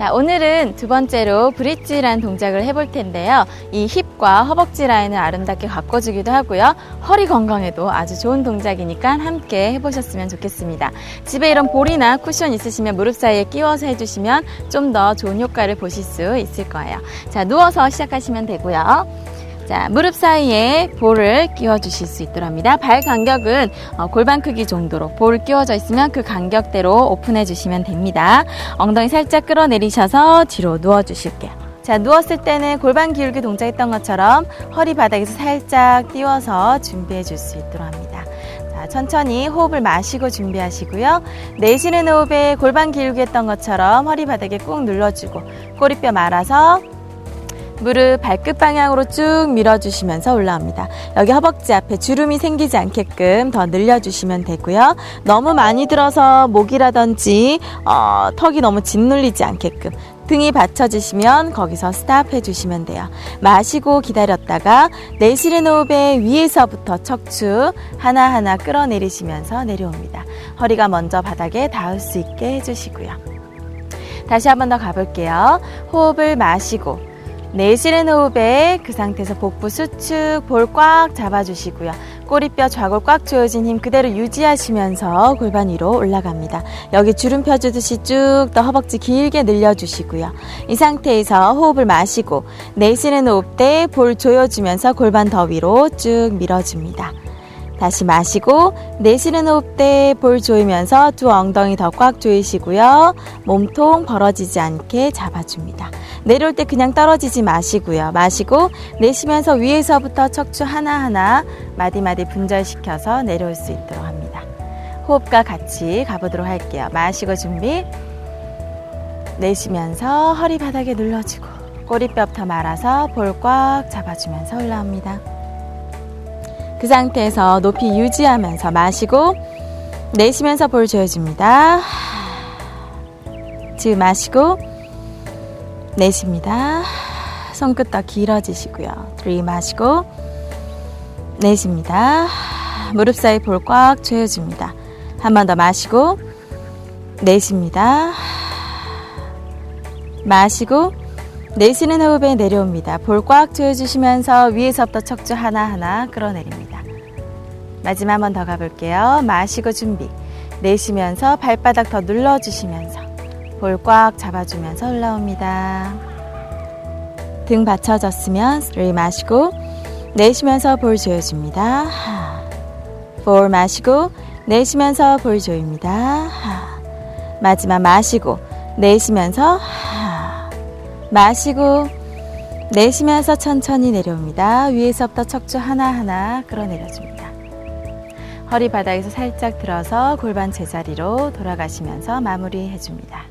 자, 오늘은 두 번째로 브릿지라는 동작을 해볼 텐데요. 이 힙과 허벅지 라인을 아름답게 가꿔주기도 하고요. 허리 건강에도 아주 좋은 동작이니까 함께 해보셨으면 좋겠습니다. 집에 이런 볼이나 쿠션 있으시면 무릎 사이에 끼워서 해주시면 좀 더 좋은 효과를 보실 수 있을 거예요. 자, 누워서 시작하시면 되고요. 자, 무릎 사이에 볼을 끼워 주실 수 있도록 합니다. 발 간격은 어, 골반 크기 정도로 볼을 끼워져 있으면 그 간격대로 오픈해 주시면 됩니다. 엉덩이 살짝 끌어내리셔서 뒤로 누워 주실게요. 자, 누웠을 때는 골반 기울기 동작했던 것처럼 허리 바닥에서 살짝 띄워서 준비해 줄 수 있도록 합니다. 자, 천천히 호흡을 마시고 준비하시고요. 내쉬는 호흡에 골반 기울기 했던 것처럼 허리 바닥에 꾹 눌러주고 꼬리뼈 말아서 무릎 발끝 방향으로 쭉 밀어주시면서 올라옵니다. 여기 허벅지 앞에 주름이 생기지 않게끔 더 늘려주시면 되고요. 너무 많이 들어서 목이라든지 어, 턱이 너무 짓눌리지 않게끔 등이 받쳐지시면 거기서 stop 해 주시면 돼요. 마시고 기다렸다가 내쉬는 호흡에 위에서부터 척추 하나하나 끌어내리시면서 내려옵니다. 허리가 먼저 바닥에 닿을 수 있게 해주시고요. 다시 한 번 더 가볼게요. 호흡을 마시고 내쉬는 호흡에 그 상태에서 복부 수축 볼 꽉 잡아주시고요. 꼬리뼈 좌골 꽉 조여진 힘 그대로 유지하시면서 골반 위로 올라갑니다. 여기 주름 펴주듯이 쭉 더 허벅지 길게 늘려주시고요. 이 상태에서 호흡을 마시고 내쉬는 호흡 때 볼 조여주면서 골반 더 위로 쭉 밀어줍니다. 다시 마시고 내쉬는 호흡 때 볼 조이면서 두 엉덩이 더 꽉 조이시고요. 몸통 벌어지지 않게 잡아줍니다. 내려올 때 그냥 떨어지지 마시고요. 마시고 내쉬면서 위에서부터 척추 하나하나 마디마디 분절시켜서 내려올 수 있도록 합니다. 호흡과 같이 가보도록 할게요. 마시고 준비. 내쉬면서 허리 바닥에 눌러주고 꼬리뼈부터 말아서 볼 꽉 잡아주면서 올라옵니다. 그 상태에서 높이 유지하면서 마시고 내쉬면서 볼 조여줍니다. 지금 마시고 내쉽니다. 손끝 더 길어지시고요. 들이마시고 내쉽니다. 무릎 사이 볼 꽉 조여줍니다. 한 번 더 마시고 내쉽니다. 마시고 내쉬는 호흡에 내려옵니다. 볼 꽉 조여주시면서 위에서부터 척추 하나하나 끌어내립니다. 마지막 한 번 더 가볼게요. 마시고 준비. 내쉬면서 발바닥 더 눌러주시면서 볼 꽉 잡아주면서 올라옵니다. 등 받쳐졌으면 를 마시고 내쉬면서 볼 조여줍니다. 볼 마시고 내쉬면서 볼 조입니다. 마지막 마시고 내쉬면서 마시고 내쉬면서 천천히 내려옵니다. 위에서부터 척추 하나하나 끌어내려줍니다. 허리 바닥에서 살짝 들어서 골반 제자리로 돌아가시면서 마무리해줍니다.